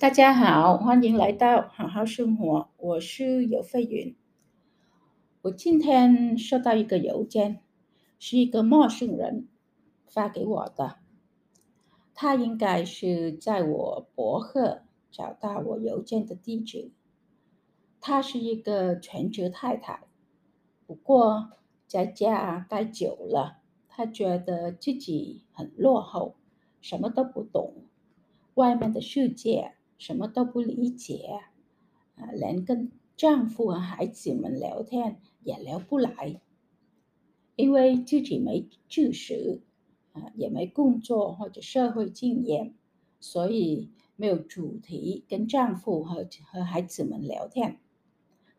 大家好，欢迎来到好好生活，我是尤费云。我今天收到一个邮件，是一个陌生人发给我的。他应该是在我博客找到我邮件的地址。他是一个全职太太，不过在家待久了，他觉得自己很落后，什么都不懂，外面的世界。什么都不理解，啊，连跟丈夫和孩子们聊天也聊不来，因为自己没知识，啊，也没工作或者社会经验，所以没有主题跟丈夫和和孩子们聊天。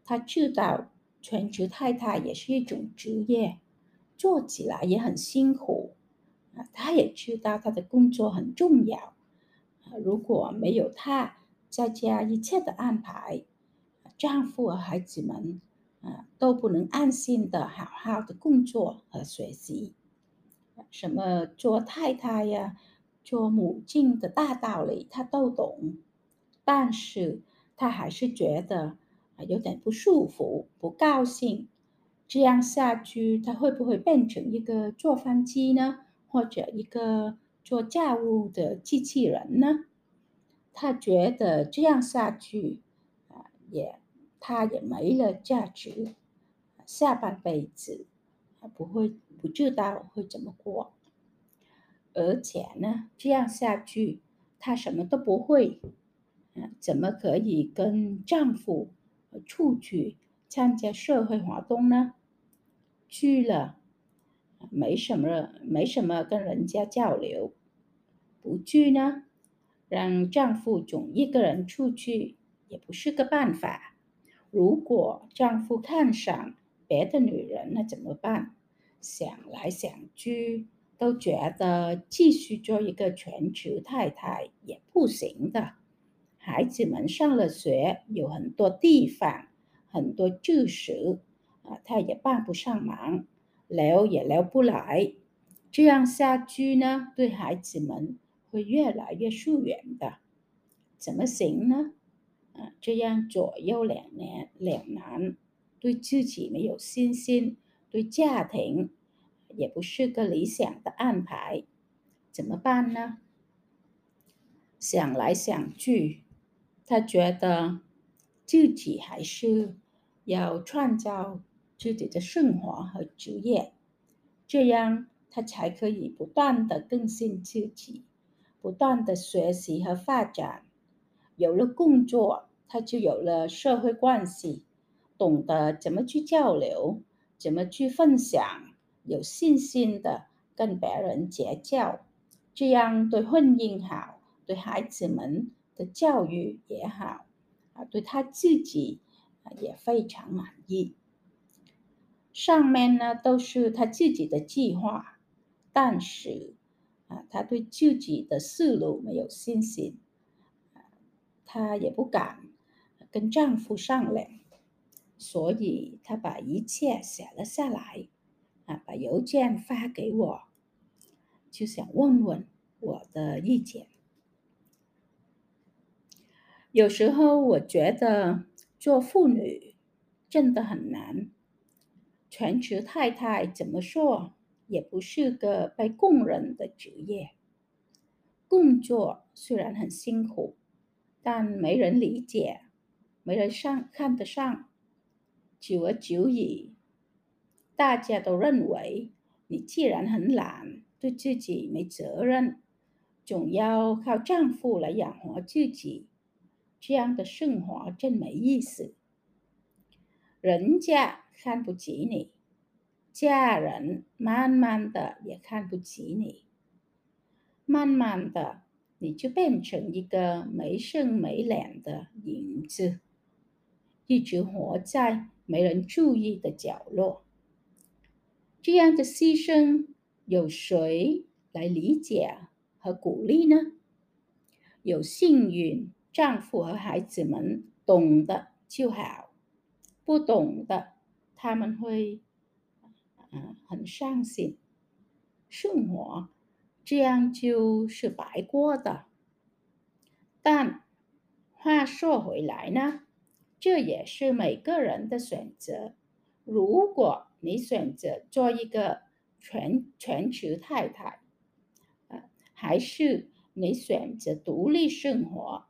她知道全职太太也是一种职业，做起来也很辛苦，啊，她也知道她的工作很重要。如果没有她在家一切的安排，丈夫和孩子们啊都不能安心的好好的工作和学习。什么做太太呀、做母亲的大道理她都懂，但是她还是觉得啊有点不舒服、不高兴。这样下去，她会不会变成一个做饭机呢？或者一个做家务的机器人呢？他觉得这样下去，啊，也他也没了价值，下半辈子他不会不知道会怎么过，而且呢，这样下去，她什么都不会，啊，怎么可以跟丈夫出去参加社会活动呢？去了，没什么，没什么跟人家交流，不去呢？让丈夫总一个人出去也不是个办法。如果丈夫看上别的女人，那怎么办？想来想去，都觉得继续做一个全职太太也不行的。孩子们上了学，有很多地方，很多知识啊，她也帮不上忙，聊也聊不来。这样下去呢，对孩子们。会越来越疏远的，怎么行呢？啊，这样左右两难，两难，对自己没有信心，对家庭也不是个理想的安排，怎么办呢？想来想去，他觉得自己还是要创造自己的生活和职业，这样他才可以不断的更新自己。不断的学习和发展，有了工作，他就有了社会关系，懂得怎么去交流，怎么去分享，有信心的跟别人结交，这样对婚姻好，对孩子们的教育也好，啊，对他自己也非常满意。上面呢都是他自己的计划，但是。啊，她对自己的思路没有信心，她也不敢跟丈夫商量，所以她把一切写了下来，啊，把邮件发给我，就想问问我的意见。有时候我觉得做妇女真的很难，全职太太怎么说？也不是个被供认的职业。工作虽然很辛苦，但没人理解，没人上看得上。久而久矣，大家都认为你既然很懒，对自己没责任，总要靠丈夫来养活自己，这样的生活真没意思。人家看不起你。家人慢慢的也看不起你，慢慢的你就变成一个没声没脸的影子，一直活在没人注意的角落。这样的牺牲，有谁来理解和鼓励呢？有幸运丈夫和孩子们懂得就好，不懂的他们会。嗯，很伤心，生活这样就是白过的。但话说回来呢，这也是每个人的选择。如果你选择做一个全全职太太，呃，还是你选择独立生活，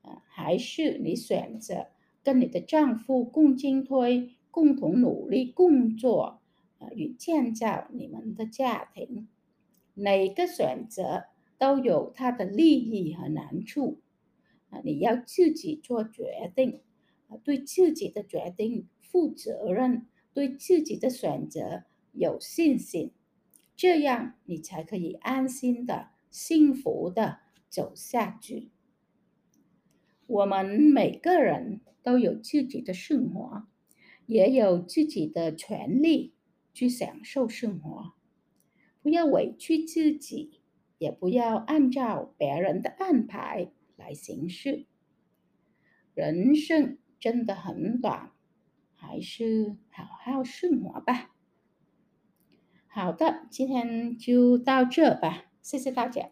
呃，还是你选择跟你的丈夫共进退，共同努力工作，啊，与建造你们的家庭，每个选择都有它的利益和难处，啊，你要自己做决定，啊，对自己的决定负责任。对自己的选择有信心，这样你才可以安心的、幸福的走下去。我们每个人都有自己的生活，也有自己的权利去享受生活。不要委屈自己，也不要按照别人的安排来行事。人生真的很短。还是好好生活吧。好的，今天就到这吧，谢谢大家。